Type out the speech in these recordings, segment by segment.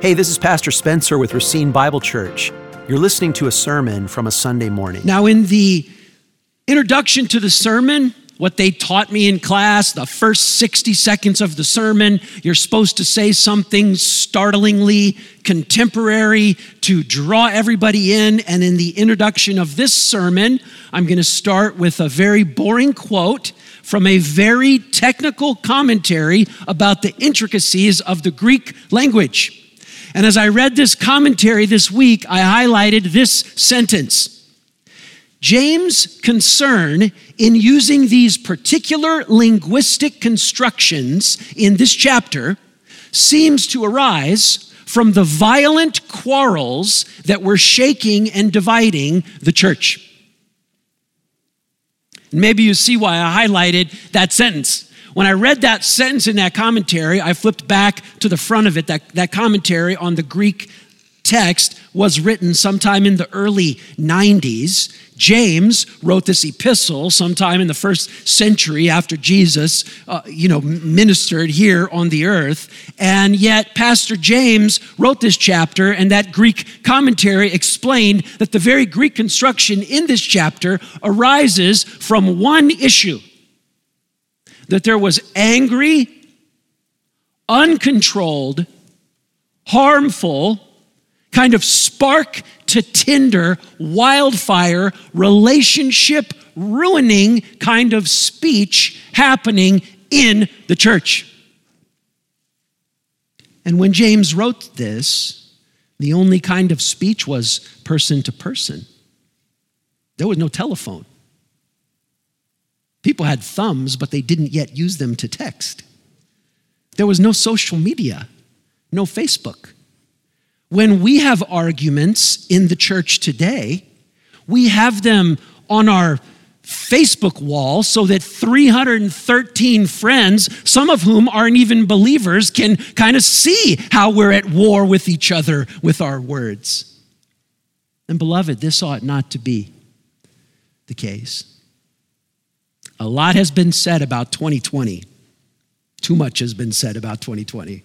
Hey, this is Pastor Spencer with Racine Bible Church. You're listening to a sermon from a Sunday morning. Now, in the introduction to the sermon, what they taught me in class, the first 60 seconds of the sermon, you're supposed to say something startlingly contemporary to draw everybody in. And in the introduction of this sermon, I'm going to start with a very boring quote from a very technical commentary about the intricacies of the Greek language. And as I read this commentary this week, I highlighted this sentence. James' concern in using these particular linguistic constructions in this chapter seems to arise from the violent quarrels that were shaking and dividing the church. Maybe you see why I highlighted that sentence. When I read that sentence in that commentary, I flipped back to the front of it. That, that commentary on the Greek text was written sometime in the early 90s. James wrote this epistle sometime in the first century after Jesus, uh, you know, ministered here on the earth. And yet, Pastor James wrote this chapter, and that Greek commentary explained that the very Greek construction in this chapter arises from one issue that there was angry, uncontrolled, harmful, kind of spark to tinder, wildfire, relationship ruining kind of speech happening in the church. And when James wrote this, the only kind of speech was person to person. There was no telephone. People had thumbs, but they didn't yet use them to text. There was no social media, no Facebook. When we have arguments in the church today, we have them on our Facebook wall so that 313 friends, some of whom aren't even believers, can kind of see how we're at war with each other with our words. And, beloved, this ought not to be the case. A lot has been said about 2020. Too much has been said about 2020.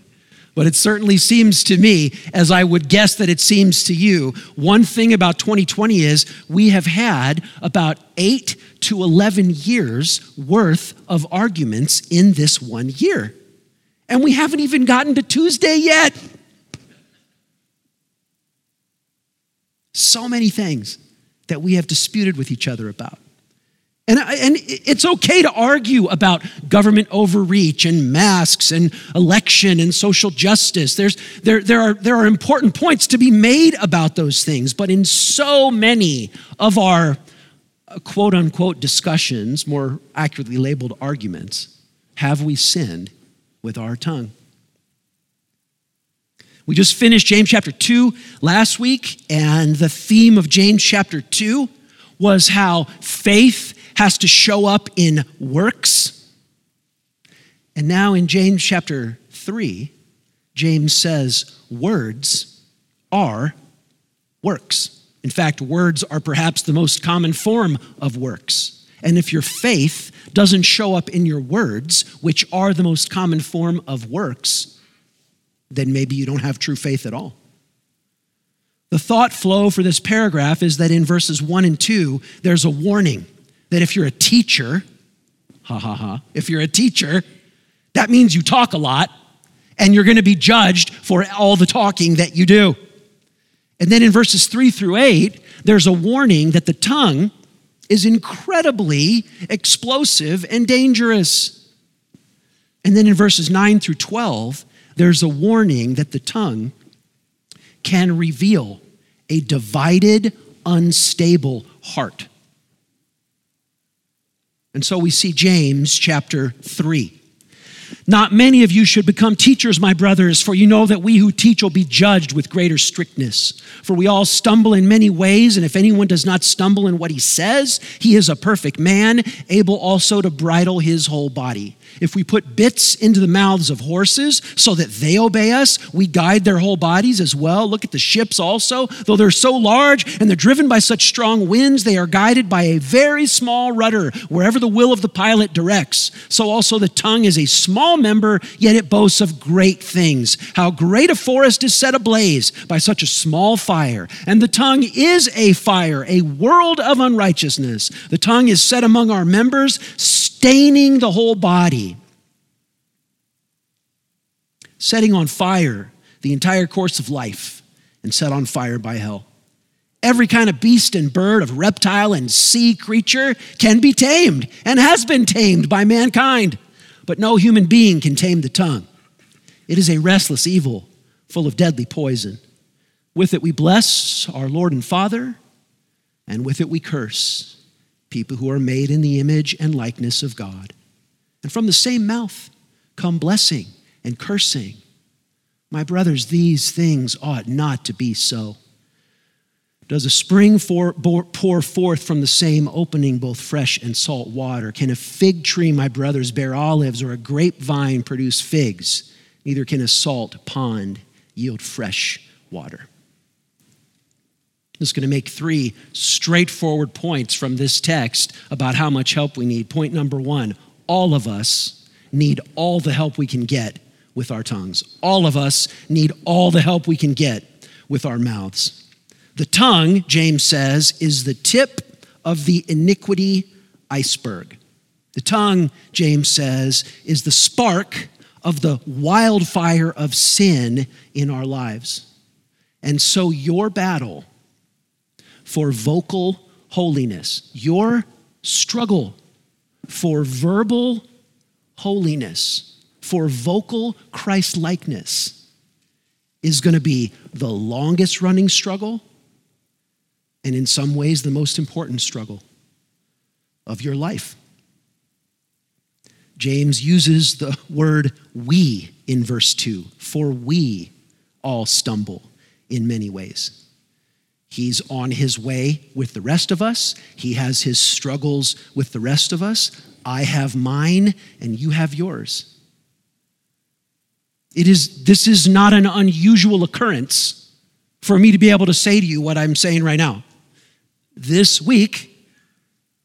But it certainly seems to me, as I would guess that it seems to you, one thing about 2020 is we have had about eight to 11 years worth of arguments in this one year. And we haven't even gotten to Tuesday yet. So many things that we have disputed with each other about. And, and it's okay to argue about government overreach and masks and election and social justice. There's, there, there, are, there are important points to be made about those things, but in so many of our uh, quote unquote discussions, more accurately labeled arguments, have we sinned with our tongue? We just finished James chapter 2 last week, and the theme of James chapter 2 was how faith has to show up in works. And now in James chapter 3, James says words are works. In fact, words are perhaps the most common form of works. And if your faith doesn't show up in your words, which are the most common form of works, then maybe you don't have true faith at all. The thought flow for this paragraph is that in verses 1 and 2, there's a warning that if you're a teacher, ha ha ha, if you're a teacher, that means you talk a lot and you're going to be judged for all the talking that you do. And then in verses three through eight, there's a warning that the tongue is incredibly explosive and dangerous. And then in verses 9 through 12, there's a warning that the tongue can reveal a divided, unstable heart. And so we see James chapter 3. Not many of you should become teachers, my brothers, for you know that we who teach will be judged with greater strictness. For we all stumble in many ways, and if anyone does not stumble in what he says, he is a perfect man, able also to bridle his whole body. If we put bits into the mouths of horses so that they obey us, we guide their whole bodies as well. Look at the ships also. Though they're so large and they're driven by such strong winds, they are guided by a very small rudder wherever the will of the pilot directs. So also the tongue is a small member, yet it boasts of great things. How great a forest is set ablaze by such a small fire. And the tongue is a fire, a world of unrighteousness. The tongue is set among our members staining the whole body, setting on fire the entire course of life, and set on fire by hell. Every kind of beast and bird, of reptile and sea creature can be tamed and has been tamed by mankind, but no human being can tame the tongue. It is a restless evil full of deadly poison. With it we bless our Lord and Father, and with it we curse people who are made in the image and likeness of God. And from the same mouth come blessing and cursing. My brothers, these things ought not to be so. Does a spring pour forth from the same opening both fresh and salt water? Can a fig tree, my brothers, bear olives, or a grapevine produce figs? Neither can a salt pond yield fresh water. I'm just going to make three straightforward points from this text about how much help we need. Point number one all of us need all the help we can get with our tongues. All of us need all the help we can get with our mouths. The tongue, James says, is the tip of the iniquity iceberg. The tongue, James says, is the spark of the wildfire of sin in our lives. And so your battle for vocal holiness, your struggle for verbal holiness, for vocal Christ likeness, is going to be the longest running struggle and, in some ways, the most important struggle of your life. James uses the word we in verse 2 for we all stumble in many ways. He's on his way with the rest of us. He has his struggles with the rest of us. I have mine, and you have yours. It is, this is not an unusual occurrence for me to be able to say to you what I'm saying right now. This week,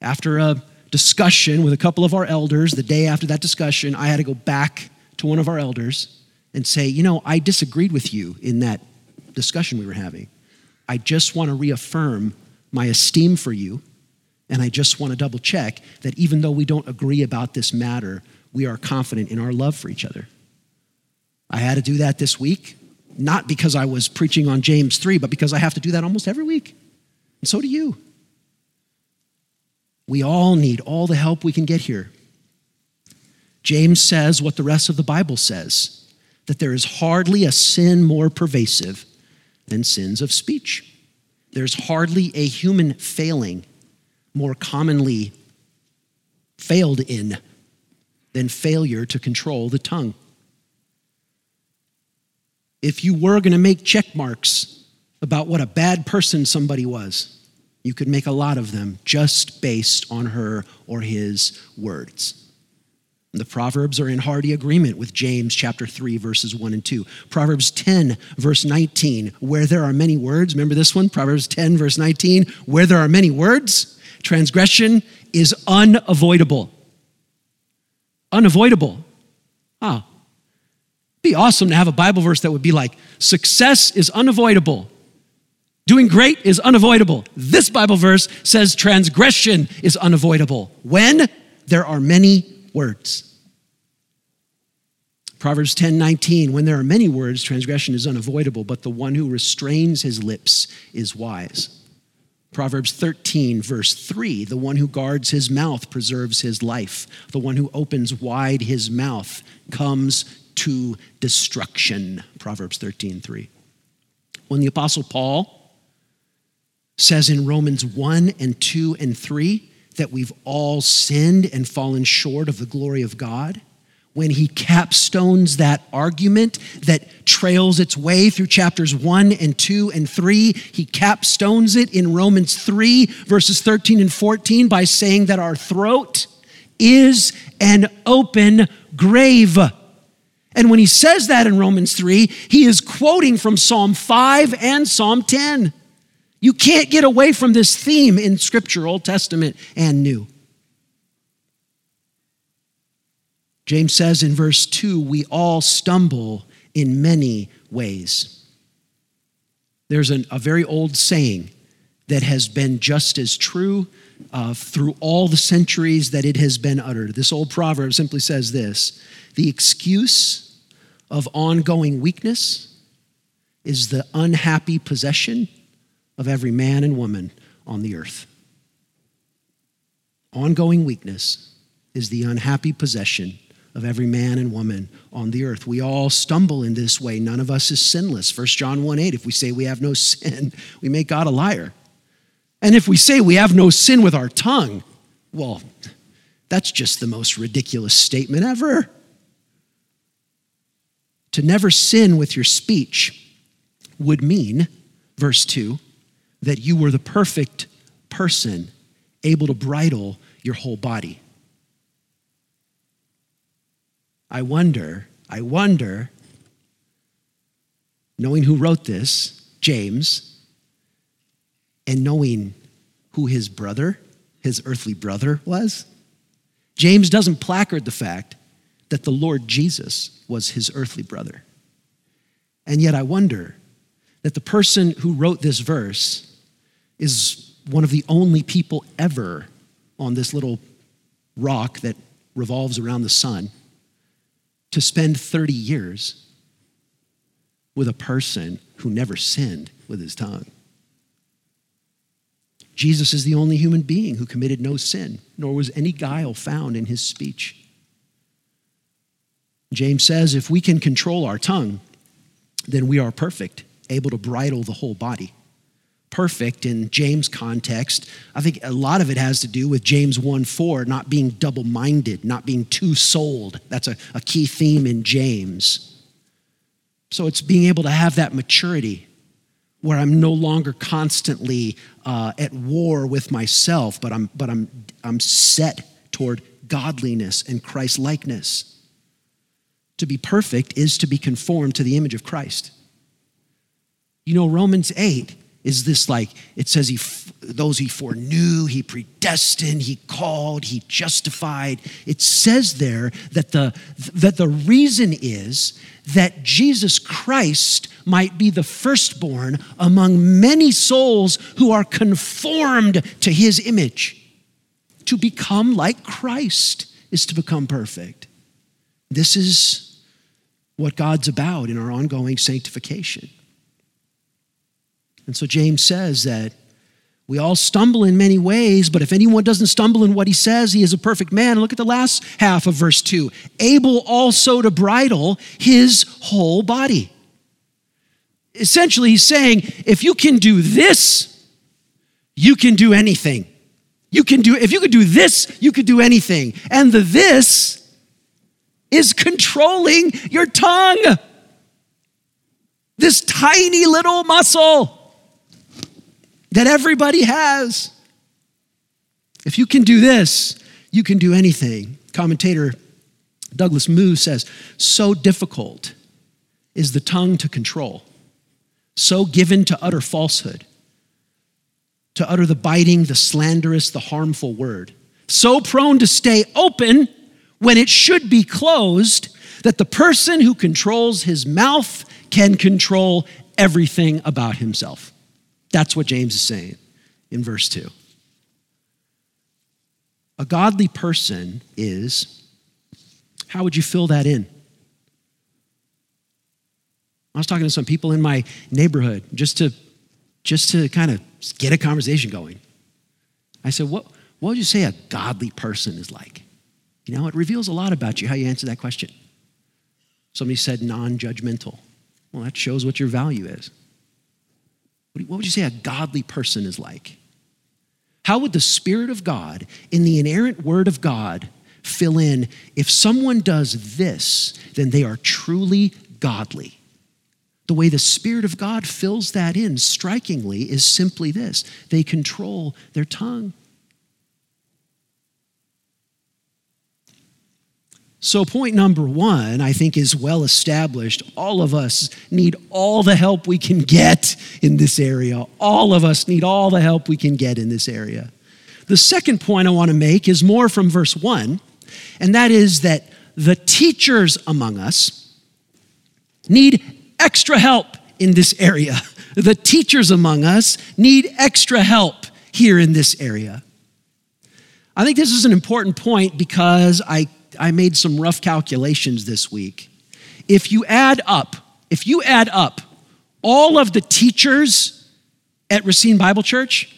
after a discussion with a couple of our elders, the day after that discussion, I had to go back to one of our elders and say, You know, I disagreed with you in that discussion we were having. I just want to reaffirm my esteem for you. And I just want to double check that even though we don't agree about this matter, we are confident in our love for each other. I had to do that this week, not because I was preaching on James 3, but because I have to do that almost every week. And so do you. We all need all the help we can get here. James says what the rest of the Bible says that there is hardly a sin more pervasive than sins of speech. There's hardly a human failing more commonly failed in than failure to control the tongue. If you were going to make check marks about what a bad person somebody was, you could make a lot of them just based on her or his words. The Proverbs are in hearty agreement with James chapter 3, verses 1 and 2. Proverbs 10, verse 19, where there are many words, remember this one? Proverbs 10, verse 19, where there are many words, transgression is unavoidable. Unavoidable. Ah. Be awesome to have a Bible verse that would be like, success is unavoidable. Doing great is unavoidable. This Bible verse says transgression is unavoidable. When there are many words. Proverbs 10 19, when there are many words, transgression is unavoidable, but the one who restrains his lips is wise. Proverbs 13, verse 3 the one who guards his mouth preserves his life. The one who opens wide his mouth comes to destruction. Proverbs 13, 3. When the Apostle Paul says in Romans 1 and 2 and 3 that we've all sinned and fallen short of the glory of God, when he capstones that argument that trails its way through chapters 1 and 2 and 3. He capstones it in Romans 3, verses 13 and 14, by saying that our throat is an open grave. And when he says that in Romans 3, he is quoting from Psalm 5 and Psalm 10. You can't get away from this theme in Scripture, Old Testament and New. James says in verse 2 we all stumble in many ways. There's an, a very old saying that has been just as true uh, through all the centuries that it has been uttered. This old proverb simply says this The excuse of ongoing weakness is the unhappy possession of every man and woman on the earth. Ongoing weakness is the unhappy possession of every man and woman on the earth. We all stumble in this way. None of us is sinless. 1 John 1 8, if we say we have no sin, we make God a liar. And if we say we have no sin with our tongue, well, that's just the most ridiculous statement ever. To never sin with your speech would mean, verse 2, that you were the perfect person able to bridle your whole body. I wonder, I wonder, knowing who wrote this, James, and knowing who his brother, his earthly brother, was, James doesn't placard the fact that the Lord Jesus was his earthly brother. And yet I wonder that the person who wrote this verse is one of the only people ever on this little rock that revolves around the sun to spend 30 years with a person who never sinned with his tongue. Jesus is the only human being who committed no sin, nor was any guile found in his speech. James says if we can control our tongue, then we are perfect, able to bridle the whole body. Perfect in James' context, I think a lot of it has to do with James 1 4, not being double minded, not being two souled. That's a, a key theme in James. So it's being able to have that maturity where I'm no longer constantly uh, at war with myself, but I'm, but I'm, I'm set toward godliness and Christ likeness. To be perfect is to be conformed to the image of Christ. You know, Romans 8 is this like, it says, he, those he foreknew, he predestined, he called, he justified. It says there that the, that the reason is that Jesus Christ might be the firstborn among many souls who are conformed to his image. To become like Christ is to become perfect. This is what God's about in our ongoing sanctification. And so James says that we all stumble in many ways, but if anyone doesn't stumble in what he says, he is a perfect man. Look at the last half of verse 2 able also to bridle his whole body. Essentially, he's saying, if you can do this, you can do anything. You can do, if you could do this, you could do anything. And the this is controlling your tongue. This tiny little muscle that everybody has. If you can do this, you can do anything. Commentator Douglas Moo says, so difficult is the tongue to control, so given to utter falsehood, to utter the biting, the slanderous, the harmful word, so prone to stay open when it should be closed, that the person who controls his mouth can control everything about himself. That's what James is saying in verse 2. A godly person is, how would you fill that in? I was talking to some people in my neighborhood just to just to kind of get a conversation going. I said, what, what would you say a godly person is like? You know, it reveals a lot about you how you answer that question. Somebody said non judgmental. Well, that shows what your value is. What would you say a godly person is like? How would the Spirit of God in the inerrant Word of God fill in if someone does this, then they are truly godly? The way the Spirit of God fills that in strikingly is simply this they control their tongue. So, point number one, I think, is well established. All of us need all the help we can get in this area. All of us need all the help we can get in this area. The second point I want to make is more from verse one, and that is that the teachers among us need extra help in this area. The teachers among us need extra help here in this area. I think this is an important point because I I made some rough calculations this week. If you add up, if you add up all of the teachers at Racine Bible Church,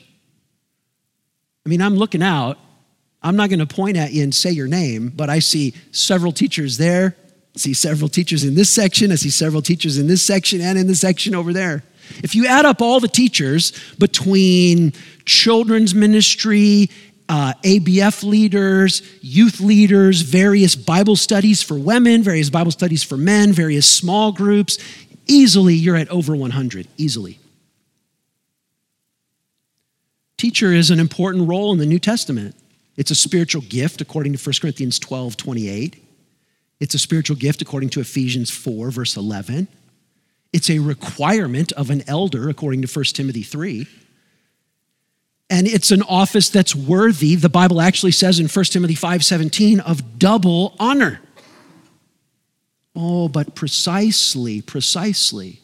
I mean, I'm looking out. I'm not going to point at you and say your name, but I see several teachers there. I see several teachers in this section. I see several teachers in this section and in the section over there. If you add up all the teachers between children's ministry uh, ABF leaders, youth leaders, various Bible studies for women, various Bible studies for men, various small groups. Easily, you're at over 100, easily. Teacher is an important role in the New Testament. It's a spiritual gift according to 1 Corinthians 12 28. It's a spiritual gift according to Ephesians 4, verse 11. It's a requirement of an elder according to 1 Timothy 3 and it's an office that's worthy the bible actually says in 1 timothy 5.17 of double honor. Oh but precisely precisely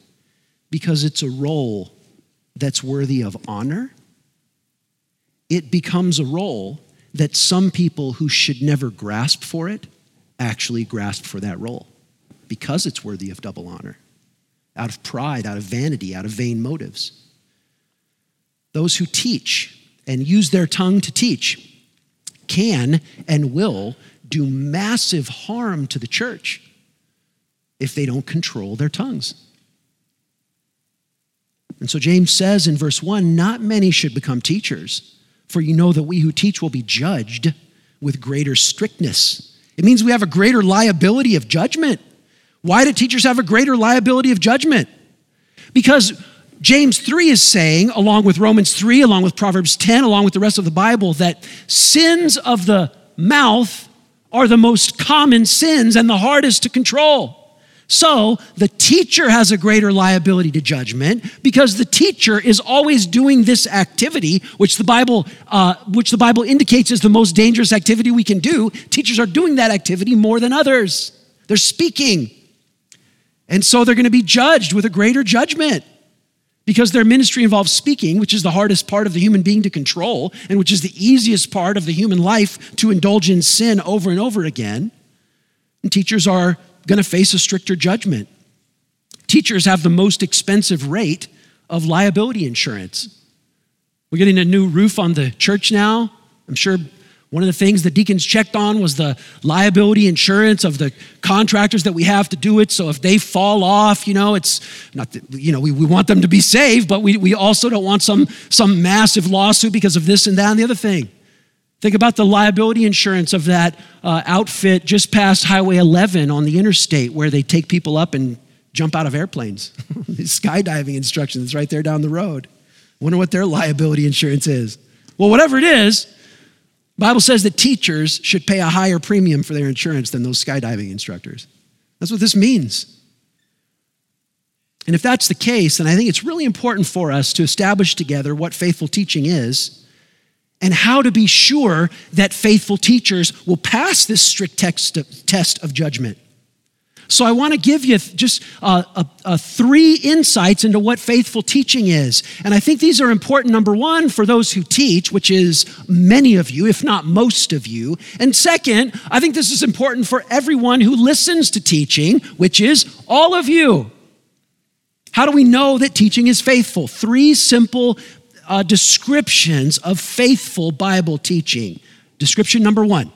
because it's a role that's worthy of honor it becomes a role that some people who should never grasp for it actually grasp for that role because it's worthy of double honor out of pride out of vanity out of vain motives those who teach and use their tongue to teach can and will do massive harm to the church if they don't control their tongues. And so James says in verse 1 Not many should become teachers, for you know that we who teach will be judged with greater strictness. It means we have a greater liability of judgment. Why do teachers have a greater liability of judgment? Because James 3 is saying, along with Romans 3, along with Proverbs 10, along with the rest of the Bible, that sins of the mouth are the most common sins and the hardest to control. So the teacher has a greater liability to judgment because the teacher is always doing this activity, which the Bible, uh, which the Bible indicates is the most dangerous activity we can do. Teachers are doing that activity more than others. They're speaking, and so they're going to be judged with a greater judgment because their ministry involves speaking, which is the hardest part of the human being to control, and which is the easiest part of the human life to indulge in sin over and over again. And teachers are going to face a stricter judgment. Teachers have the most expensive rate of liability insurance. We're getting a new roof on the church now. I'm sure one of the things the deacons checked on was the liability insurance of the contractors that we have to do it. So if they fall off, you know, it's not, you know, we, we want them to be saved, but we, we also don't want some, some massive lawsuit because of this and that and the other thing. Think about the liability insurance of that uh, outfit just past Highway 11 on the interstate where they take people up and jump out of airplanes. skydiving instructions right there down the road. Wonder what their liability insurance is. Well, whatever it is, Bible says that teachers should pay a higher premium for their insurance than those skydiving instructors. That's what this means. And if that's the case, then I think it's really important for us to establish together what faithful teaching is and how to be sure that faithful teachers will pass this strict test of judgment. So I want to give you just uh, a, a three insights into what faithful teaching is. And I think these are important, number one, for those who teach, which is many of you, if not most of you. And second, I think this is important for everyone who listens to teaching, which is all of you. How do we know that teaching is faithful? Three simple uh, descriptions of faithful Bible teaching. Description number one.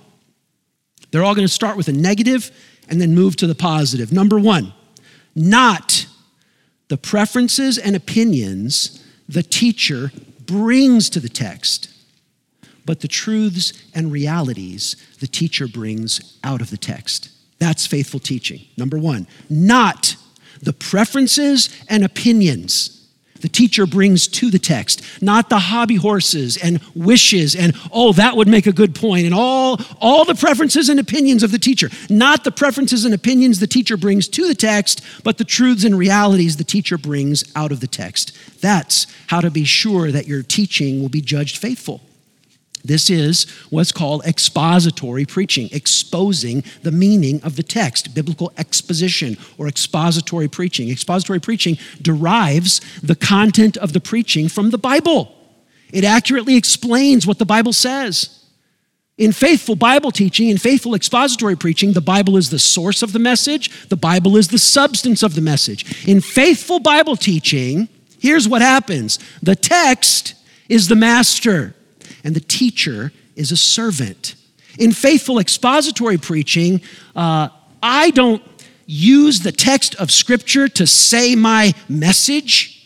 They're all going to start with a negative and then move to the positive. Number one, not the preferences and opinions the teacher brings to the text, but the truths and realities the teacher brings out of the text. That's faithful teaching. Number one, not the preferences and opinions the teacher brings to the text, not the hobby horses and wishes and, oh, that would make a good point, and all, all the preferences and opinions of the teacher. Not the preferences and opinions the teacher brings to the text, but the truths and realities the teacher brings out of the text. That's how to be sure that your teaching will be judged faithful. This is what's called expository preaching, exposing the meaning of the text, biblical exposition or expository preaching. Expository preaching derives the content of the preaching from the Bible, it accurately explains what the Bible says. In faithful Bible teaching, in faithful expository preaching, the Bible is the source of the message, the Bible is the substance of the message. In faithful Bible teaching, here's what happens the text is the master and the teacher is a servant. In faithful expository preaching, uh, I don't use the text of Scripture to say my message.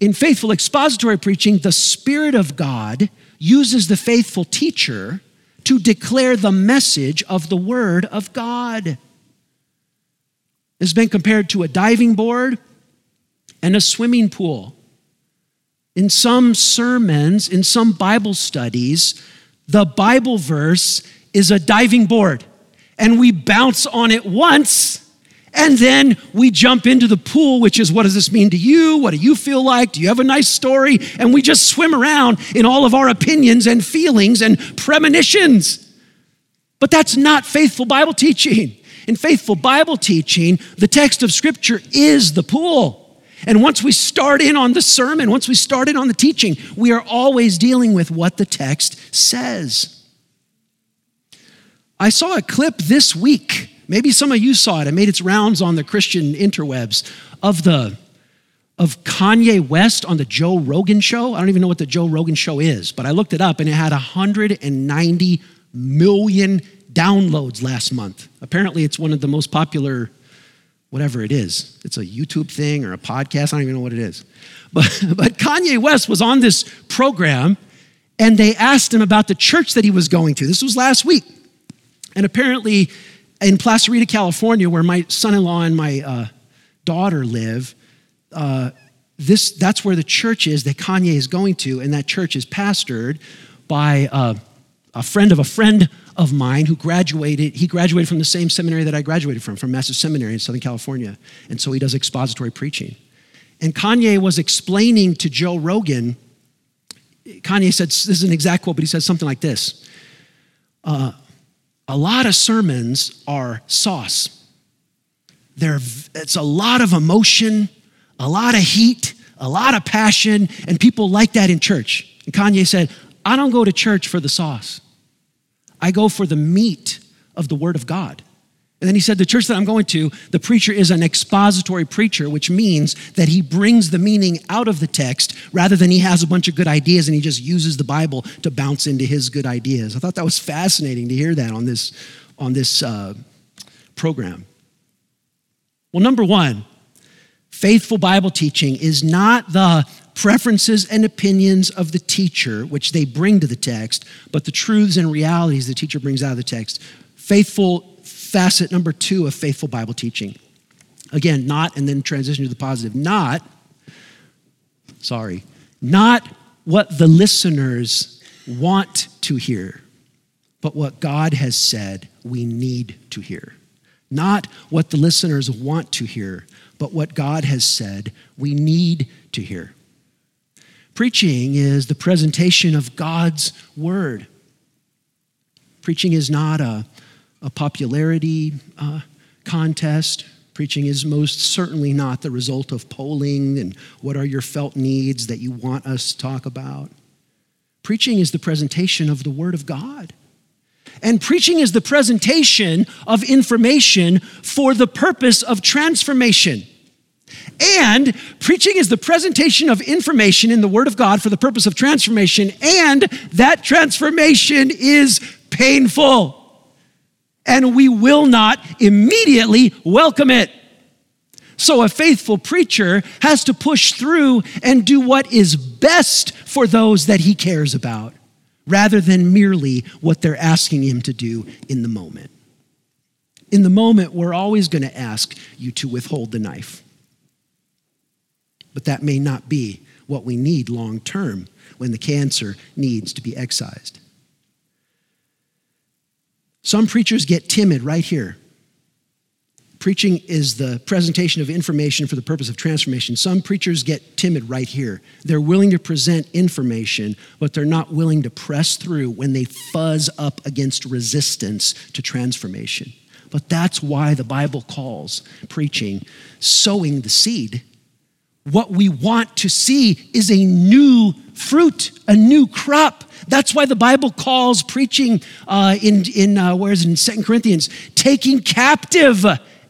In faithful expository preaching, the Spirit of God uses the faithful teacher to declare the message of the Word of God. It's been compared to a diving board and a swimming pool. In some sermons, in some Bible studies, the Bible verse is a diving board, and we bounce on it once. And then we jump into the pool, which is what does this mean to you? What do you feel like? Do you have a nice story? And we just swim around in all of our opinions and feelings and premonitions. But that's not faithful Bible teaching. In faithful Bible teaching, the text of Scripture is the pool. And once we start in on the sermon, once we start in on the teaching, we are always dealing with what the text says. I saw a clip this week. Maybe some of you saw it. It made its rounds on the Christian interwebs of the of Kanye West on the Joe Rogan show. I don't even know what the Joe Rogan show is, but I looked it up and it had 190 million downloads last month. Apparently, it's one of the most popular whatever it is. It's a YouTube thing or a podcast. I don't even know what it is. But, but Kanye West was on this program and they asked him about the church that he was going to. This was last week. And apparently, in Placerita, California, where my son in law and my uh, daughter live, uh, this, that's where the church is that Kanye is going to. And that church is pastored by uh, a friend of a friend of mine who graduated, he graduated from the same seminary that I graduated from, from Master's Seminary in Southern California. And so he does expository preaching. And Kanye was explaining to Joe Rogan, Kanye said, this is an exact quote, but he said something like this uh, A lot of sermons are sauce. There, it's a lot of emotion, a lot of heat, a lot of passion, and people like that in church. And Kanye said, I don't go to church for the sauce. I go for the meat of the Word of God. And then he said, The church that I'm going to, the preacher is an expository preacher, which means that he brings the meaning out of the text rather than he has a bunch of good ideas and he just uses the Bible to bounce into his good ideas. I thought that was fascinating to hear that on this, on this uh, program. Well, number one, faithful Bible teaching is not the preferences and opinions of the teacher, which they bring to the text, but the truths and realities the teacher brings out of the text. Faithful facet number two of faithful Bible teaching. Again, not, and then transition to the positive, not, sorry, not what the listeners want to hear, but what God has said we need to hear. Not what the listeners want to hear, but what God has said we need to hear. Preaching is the presentation of God's word. Preaching is not a, a popularity uh, contest. Preaching is most certainly not the result of polling and what are your felt needs that you want us to talk about. Preaching is the presentation of the Word of God. And preaching is the presentation of information for the purpose of transformation. And preaching is the presentation of information in the Word of God for the purpose of transformation, and that transformation is painful. And we will not immediately welcome it. So, a faithful preacher has to push through and do what is best for those that he cares about, rather than merely what they're asking him to do in the moment. In the moment, we're always going to ask you to withhold the knife. But that may not be what we need long term when the cancer needs to be excised. Some preachers get timid right here. Preaching is the presentation of information for the purpose of transformation. Some preachers get timid right here. They're willing to present information, but they're not willing to press through when they fuzz up against resistance to transformation. But that's why the Bible calls preaching sowing the seed. What we want to see is a new fruit, a new crop. That's why the Bible calls preaching uh, in, in uh, where is it, in Second Corinthians, taking captive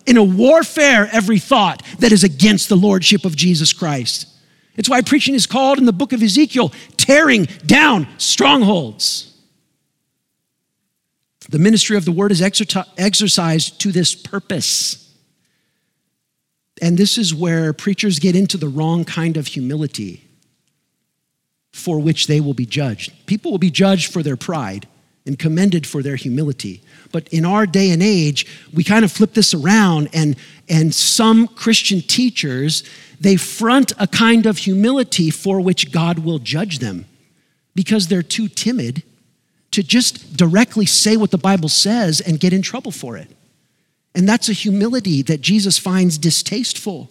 in a warfare every thought that is against the lordship of Jesus Christ. It's why preaching is called in the book of Ezekiel tearing down strongholds. The ministry of the word is exercised to this purpose. And this is where preachers get into the wrong kind of humility for which they will be judged. People will be judged for their pride and commended for their humility. But in our day and age, we kind of flip this around, and, and some Christian teachers, they front a kind of humility for which God will judge them because they're too timid to just directly say what the Bible says and get in trouble for it. And that's a humility that Jesus finds distasteful.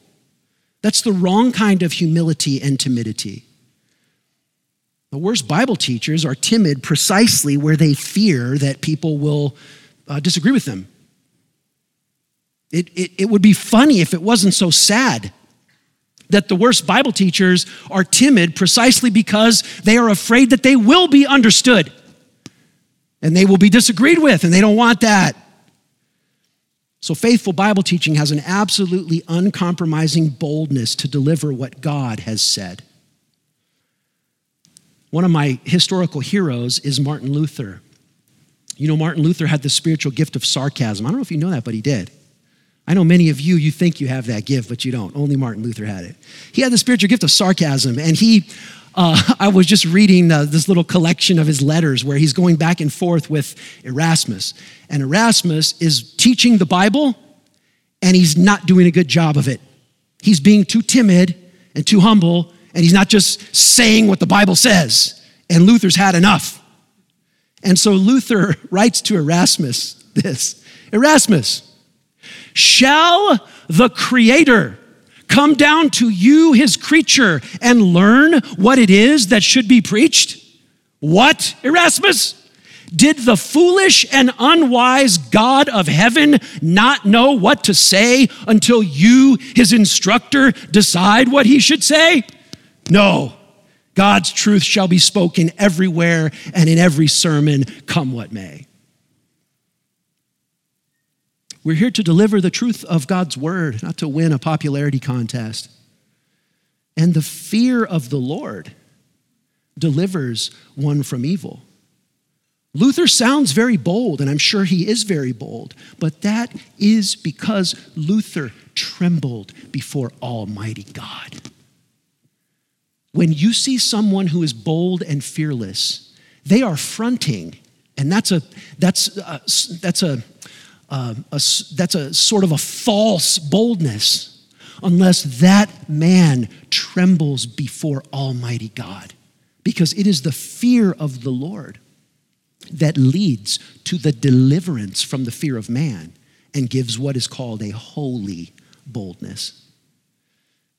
That's the wrong kind of humility and timidity. The worst Bible teachers are timid precisely where they fear that people will uh, disagree with them. It, it, it would be funny if it wasn't so sad that the worst Bible teachers are timid precisely because they are afraid that they will be understood and they will be disagreed with, and they don't want that. So, faithful Bible teaching has an absolutely uncompromising boldness to deliver what God has said. One of my historical heroes is Martin Luther. You know, Martin Luther had the spiritual gift of sarcasm. I don't know if you know that, but he did. I know many of you, you think you have that gift, but you don't. Only Martin Luther had it. He had the spiritual gift of sarcasm, and he, uh, I was just reading uh, this little collection of his letters where he's going back and forth with Erasmus. And Erasmus is teaching the Bible, and he's not doing a good job of it. He's being too timid and too humble and he's not just saying what the Bible says. And Luther's had enough. And so Luther writes to Erasmus this Erasmus, shall the Creator come down to you, his creature, and learn what it is that should be preached? What, Erasmus? Did the foolish and unwise God of heaven not know what to say until you, his instructor, decide what he should say? No, God's truth shall be spoken everywhere and in every sermon, come what may. We're here to deliver the truth of God's word, not to win a popularity contest. And the fear of the Lord delivers one from evil. Luther sounds very bold, and I'm sure he is very bold, but that is because Luther trembled before Almighty God. When you see someone who is bold and fearless, they are fronting, and that's a that's a, that's a, a, that's a sort of a false boldness, unless that man trembles before Almighty God, because it is the fear of the Lord that leads to the deliverance from the fear of man and gives what is called a holy boldness.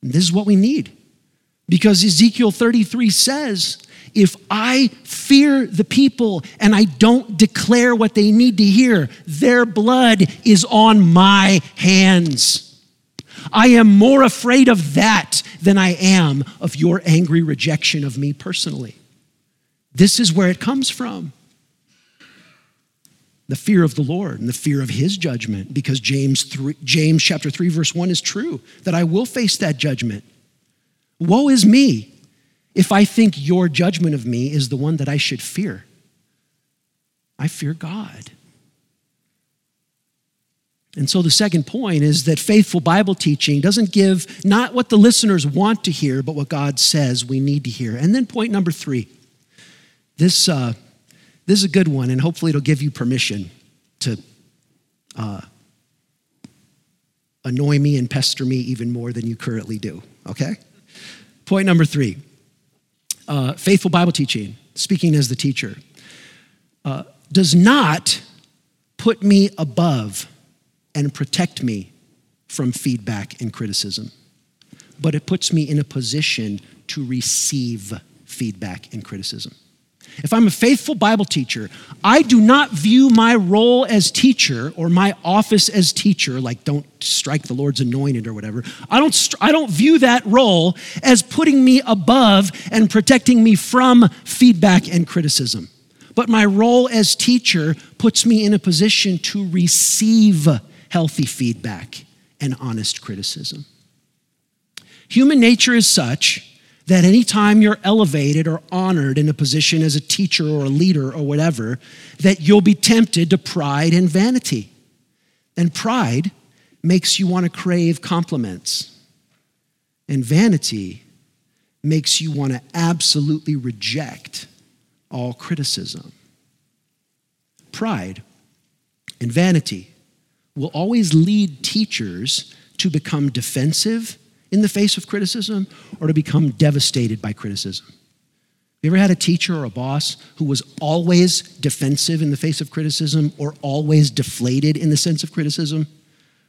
And this is what we need. Because Ezekiel 33 says, if I fear the people and I don't declare what they need to hear, their blood is on my hands. I am more afraid of that than I am of your angry rejection of me personally. This is where it comes from. The fear of the Lord and the fear of his judgment, because James, 3, James chapter 3, verse 1 is true, that I will face that judgment. Woe is me if I think your judgment of me is the one that I should fear. I fear God. And so the second point is that faithful Bible teaching doesn't give not what the listeners want to hear, but what God says we need to hear. And then point number three this, uh, this is a good one, and hopefully it'll give you permission to uh, annoy me and pester me even more than you currently do, okay? Point number three uh, faithful Bible teaching, speaking as the teacher, uh, does not put me above and protect me from feedback and criticism, but it puts me in a position to receive feedback and criticism. If I'm a faithful Bible teacher, I do not view my role as teacher or my office as teacher, like don't strike the Lord's anointed or whatever. I don't, I don't view that role as putting me above and protecting me from feedback and criticism. But my role as teacher puts me in a position to receive healthy feedback and honest criticism. Human nature is such that anytime you're elevated or honored in a position as a teacher or a leader or whatever, that you'll be tempted to pride and vanity. And pride makes you want to crave compliments. And vanity makes you want to absolutely reject all criticism. Pride and vanity will always lead teachers to become defensive in the face of criticism or to become devastated by criticism. Have you ever had a teacher or a boss who was always defensive in the face of criticism or always deflated in the sense of criticism?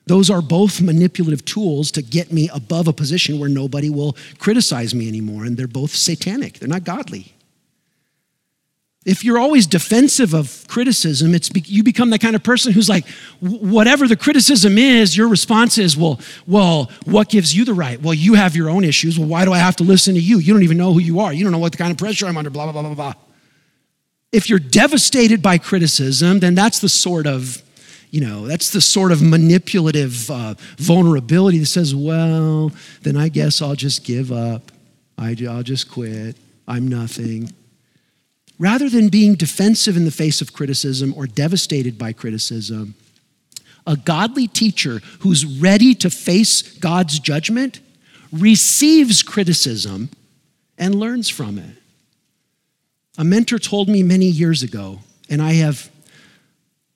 Those are both manipulative tools to get me above a position where nobody will criticize me anymore, and they're both satanic. They're not godly. If you're always defensive of criticism, it's you become that kind of person who's like, whatever the criticism is, your response is, well, well, what gives you the right? Well, you have your own issues. Well, why do I have to listen to you? You don't even know who you are. You don't know what the kind of pressure I'm under, blah, blah, blah, blah, blah. If you're devastated by criticism, then that's the sort of, you know, that's the sort of manipulative uh, vulnerability that says, well, then I guess I'll just give up. I, I'll just quit. I'm nothing. Rather than being defensive in the face of criticism or devastated by criticism, a godly teacher who's ready to face God's judgment receives criticism and learns from it. A mentor told me many years ago, and I have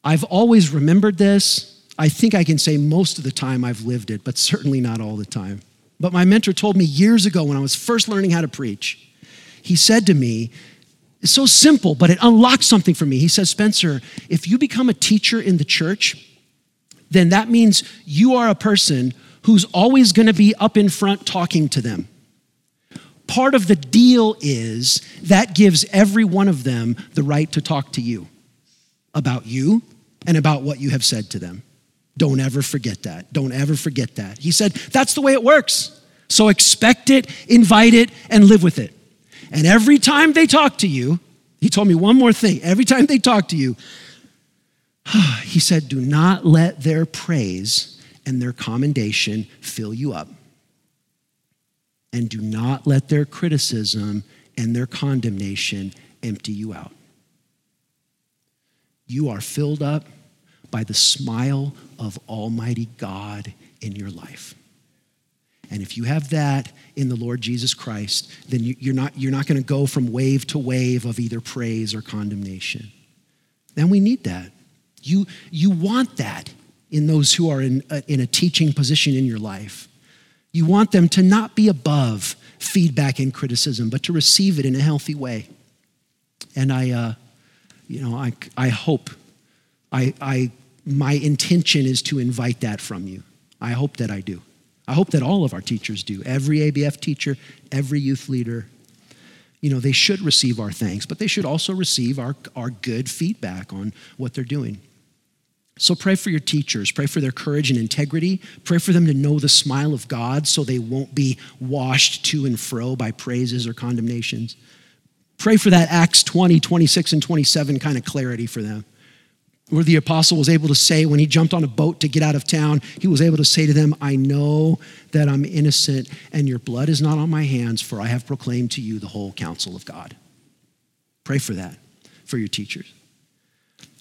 I've always remembered this. I think I can say most of the time I've lived it, but certainly not all the time. But my mentor told me years ago when I was first learning how to preach, he said to me, it's so simple, but it unlocks something for me. He says, Spencer, if you become a teacher in the church, then that means you are a person who's always going to be up in front talking to them. Part of the deal is that gives every one of them the right to talk to you about you and about what you have said to them. Don't ever forget that. Don't ever forget that. He said, that's the way it works. So expect it, invite it, and live with it. And every time they talk to you, he told me one more thing. Every time they talk to you, he said, do not let their praise and their commendation fill you up. And do not let their criticism and their condemnation empty you out. You are filled up by the smile of Almighty God in your life. And if you have that in the Lord Jesus Christ, then you, are not, you're not going to go from wave to wave of either praise or condemnation. And we need that. You, you want that in those who are in a, in a teaching position in your life. You want them to not be above feedback and criticism, but to receive it in a healthy way. And I, uh, you know, I, I hope, I, I, my intention is to invite that from you. I hope that I do. I hope that all of our teachers do. Every ABF teacher, every youth leader, you know, they should receive our thanks, but they should also receive our, our good feedback on what they're doing. So pray for your teachers. Pray for their courage and integrity. Pray for them to know the smile of God so they won't be washed to and fro by praises or condemnations. Pray for that Acts 20, 26, and 27 kind of clarity for them where the apostle was able to say when he jumped on a boat to get out of town, he was able to say to them, I know that I'm innocent and your blood is not on my hands, for I have proclaimed to you the whole counsel of God. Pray for that for your teachers.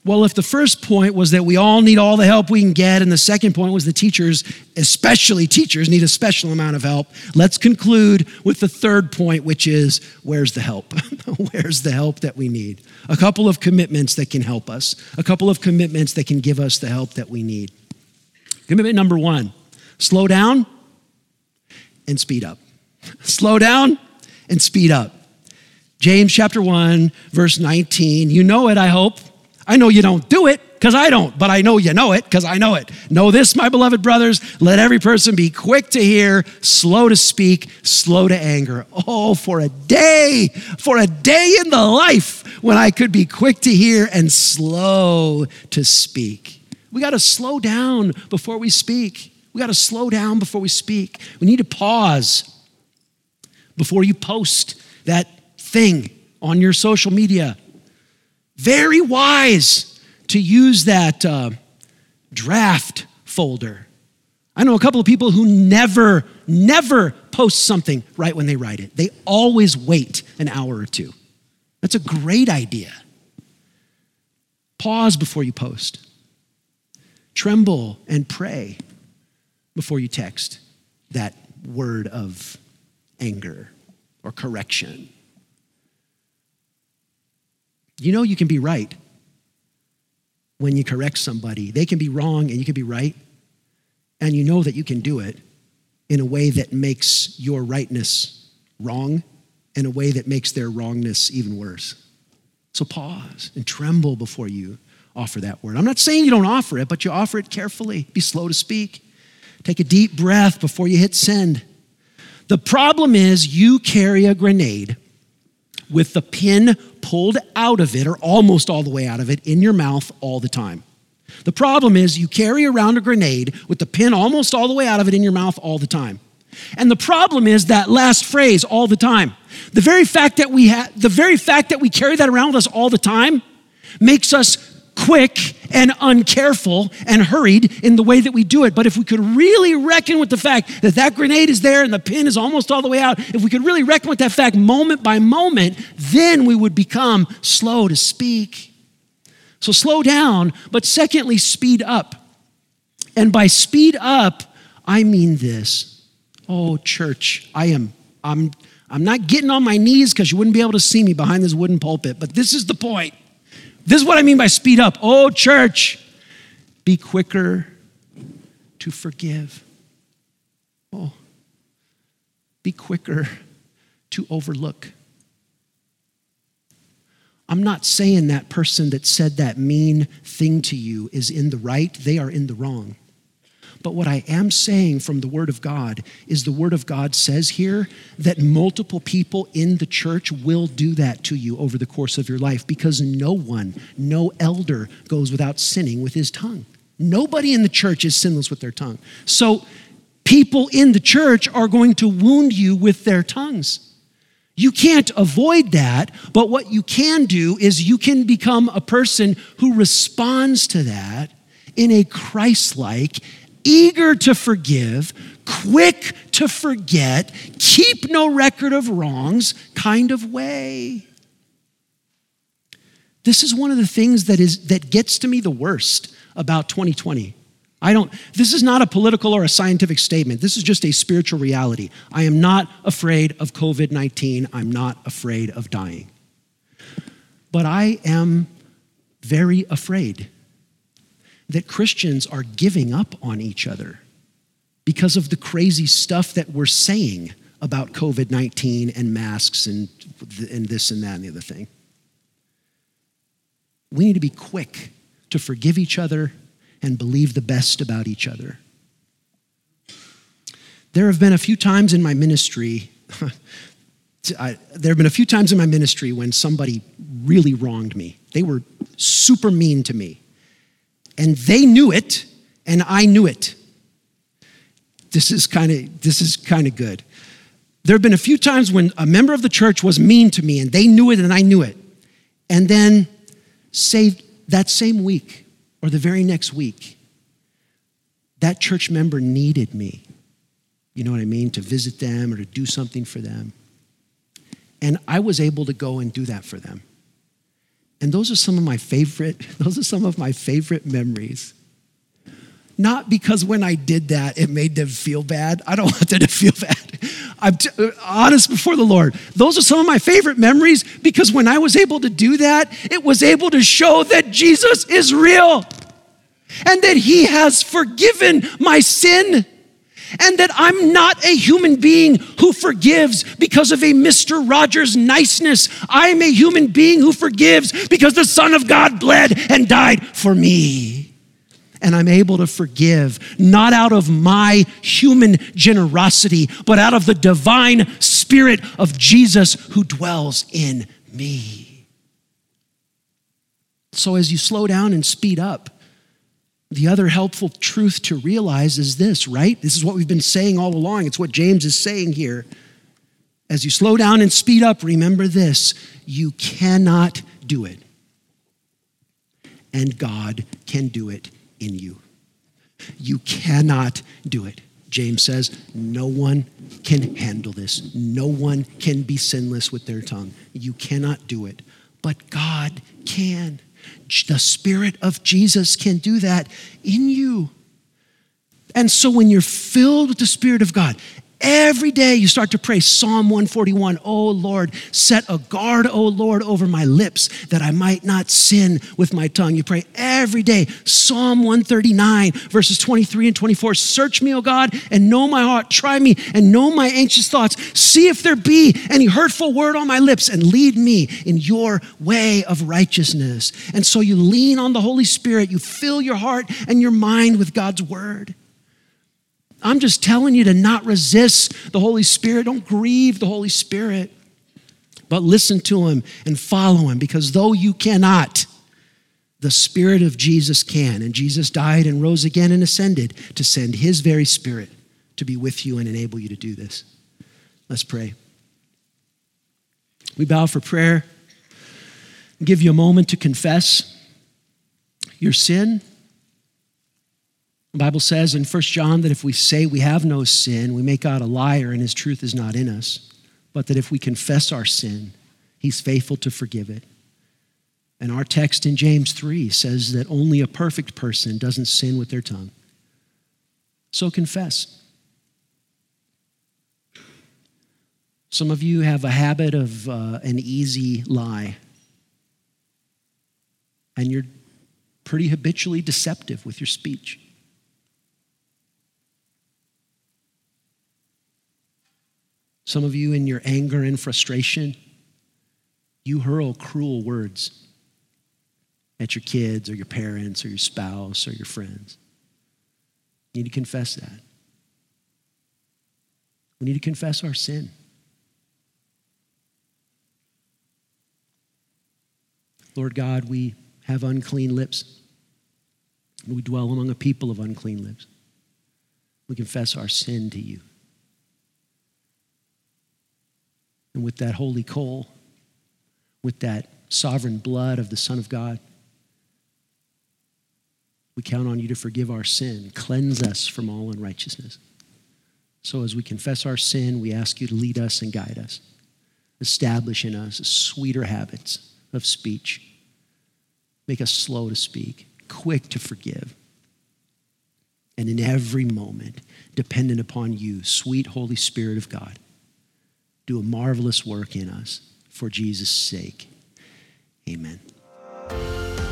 Well, if the first point was that we all need all the help we can get, and the second point was the teachers, especially teachers, need a special amount of help, let's conclude with the third point, which is where's the help? where's the help that we need? A couple of commitments that can help us, a couple of commitments that can give us the help that we need. Commitment number one slow down and speed up. Slow down and speed up. James chapter 1, verse 19. You know it, I hope. I know you don't do it because I don't, but I know you know it because I know it. Know this, my beloved brothers, let every person be quick to hear, slow to speak, slow to anger. Oh, for a day, for a day in the life when I could be quick to hear and slow to speak. We got to slow down before we speak. We got to slow down before we speak. We need to pause before you post that thing on your social media. Very wise to use that uh, draft folder. I know a couple of people who never, never post something right when they write it. They always wait an hour or two. That's a great idea. Pause before you post. Tremble and pray before you text that word of anger or correction. You know you can be right when you correct somebody. They can be wrong and you can be right. And you know that you can do it in a way that makes your rightness wrong, in a way that makes their wrongness even worse. So pause and tremble before you offer that word. I'm not saying you don't offer it, but you offer it carefully. Be slow to speak. Take a deep breath before you hit send. The problem is you carry a grenade with the pin pulled out of it or almost all the way out of it in your mouth all the time. The problem is you carry around a grenade with the pin almost all the way out of it in your mouth all the time. And the problem is that last phrase all the time. The very fact that we have the very fact that we carry that around with us all the time makes us quick and uncareful and hurried in the way that we do it. But if we could really reckon with the fact that that grenade is there and the pin is almost all the way out, if we could really reckon with that fact moment by moment, then we would become slow to speak. So slow down, but secondly, speed up. And by speed up, I mean this. Oh, church, I am, I'm, I'm not getting on my knees because you wouldn't be able to see me behind this wooden pulpit, but this is the point. This is what I mean by speed up. Oh, church, be quicker to forgive. Oh, be quicker to overlook. I'm not saying that person that said that mean thing to you is in the right, they are in the wrong. But what I am saying from the Word of God is the Word of God says here that multiple people in the church will do that to you over the course of your life because no one, no elder goes without sinning with his tongue. Nobody in the church is sinless with their tongue. So people in the church are going to wound you with their tongues. You can't avoid that, but what you can do is you can become a person who responds to that in a Christ like eager to forgive, quick to forget, keep no record of wrongs kind of way. This is one of the things that is that gets to me the worst about 2020. I don't this is not a political or a scientific statement. This is just a spiritual reality. I am not afraid of COVID-19. I'm not afraid of dying. But I am very afraid that Christians are giving up on each other because of the crazy stuff that we're saying about COVID 19 and masks and, and this and that and the other thing. We need to be quick to forgive each other and believe the best about each other. There have been a few times in my ministry, I, there have been a few times in my ministry when somebody really wronged me. They were super mean to me and they knew it, and I knew it. This is kind of this is kind of good. There have been a few times when a member of the church was mean to me, and they knew it, and I knew it. And then, say that same week or the very next week, that church member needed me. You know what I mean? To visit them or to do something for them. And I was able to go and do that for them. And those are some of my favorite, those are some of my favorite memories. Not because when I did that, it made them feel bad. I don't want them to feel bad. I'm t- uh, honest before the Lord. Those are some of my favorite memories because when I was able to do that, it was able to show that Jesus is real and that He has forgiven my sin and that I'm not a human being who forgives because of a Mr. Rogers niceness. I'm a human being who forgives because the Son of God bled and died for me. And I'm able to forgive, not out of my human generosity, but out of the divine spirit of Jesus who dwells in me. So as you slow down and speed up, the other helpful truth to realize is this, right? This is what we've been saying all along. It's what James is saying here. As you slow down and speed up, remember this you cannot do it. And God can do it in you. You cannot do it. James says, No one can handle this. No one can be sinless with their tongue. You cannot do it, but God can. The Spirit of Jesus can do that in you. And so when you're filled with the Spirit of God, Every day you start to pray Psalm 141, oh Lord, set a guard, oh Lord, over my lips that I might not sin with my tongue. You pray every day Psalm 139, verses 23 and 24. Search me, O God, and know my heart. Try me and know my anxious thoughts. See if there be any hurtful word on my lips and lead me in your way of righteousness. And so you lean on the Holy Spirit. You fill your heart and your mind with God's word. I'm just telling you to not resist the Holy Spirit. Don't grieve the Holy Spirit, but listen to Him and follow Him because though you cannot, the Spirit of Jesus can. And Jesus died and rose again and ascended to send His very Spirit to be with you and enable you to do this. Let's pray. We bow for prayer. Give you a moment to confess your sin the Bible says in 1 John that if we say we have no sin, we make God a liar and his truth is not in us. But that if we confess our sin, he's faithful to forgive it. And our text in James 3 says that only a perfect person doesn't sin with their tongue. So confess. Some of you have a habit of uh, an easy lie, and you're pretty habitually deceptive with your speech. Some of you, in your anger and frustration, you hurl cruel words at your kids or your parents or your spouse or your friends. You need to confess that. We need to confess our sin. Lord God, we have unclean lips. We dwell among a people of unclean lips. We confess our sin to you. And with that holy coal, with that sovereign blood of the Son of God, we count on you to forgive our sin, cleanse us from all unrighteousness. So as we confess our sin, we ask you to lead us and guide us, establish in us sweeter habits of speech, make us slow to speak, quick to forgive, and in every moment dependent upon you, sweet Holy Spirit of God do a marvelous work in us for Jesus' sake. Amen.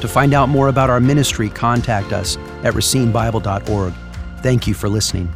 To find out more about our ministry, contact us at racinebible.org. Thank you for listening.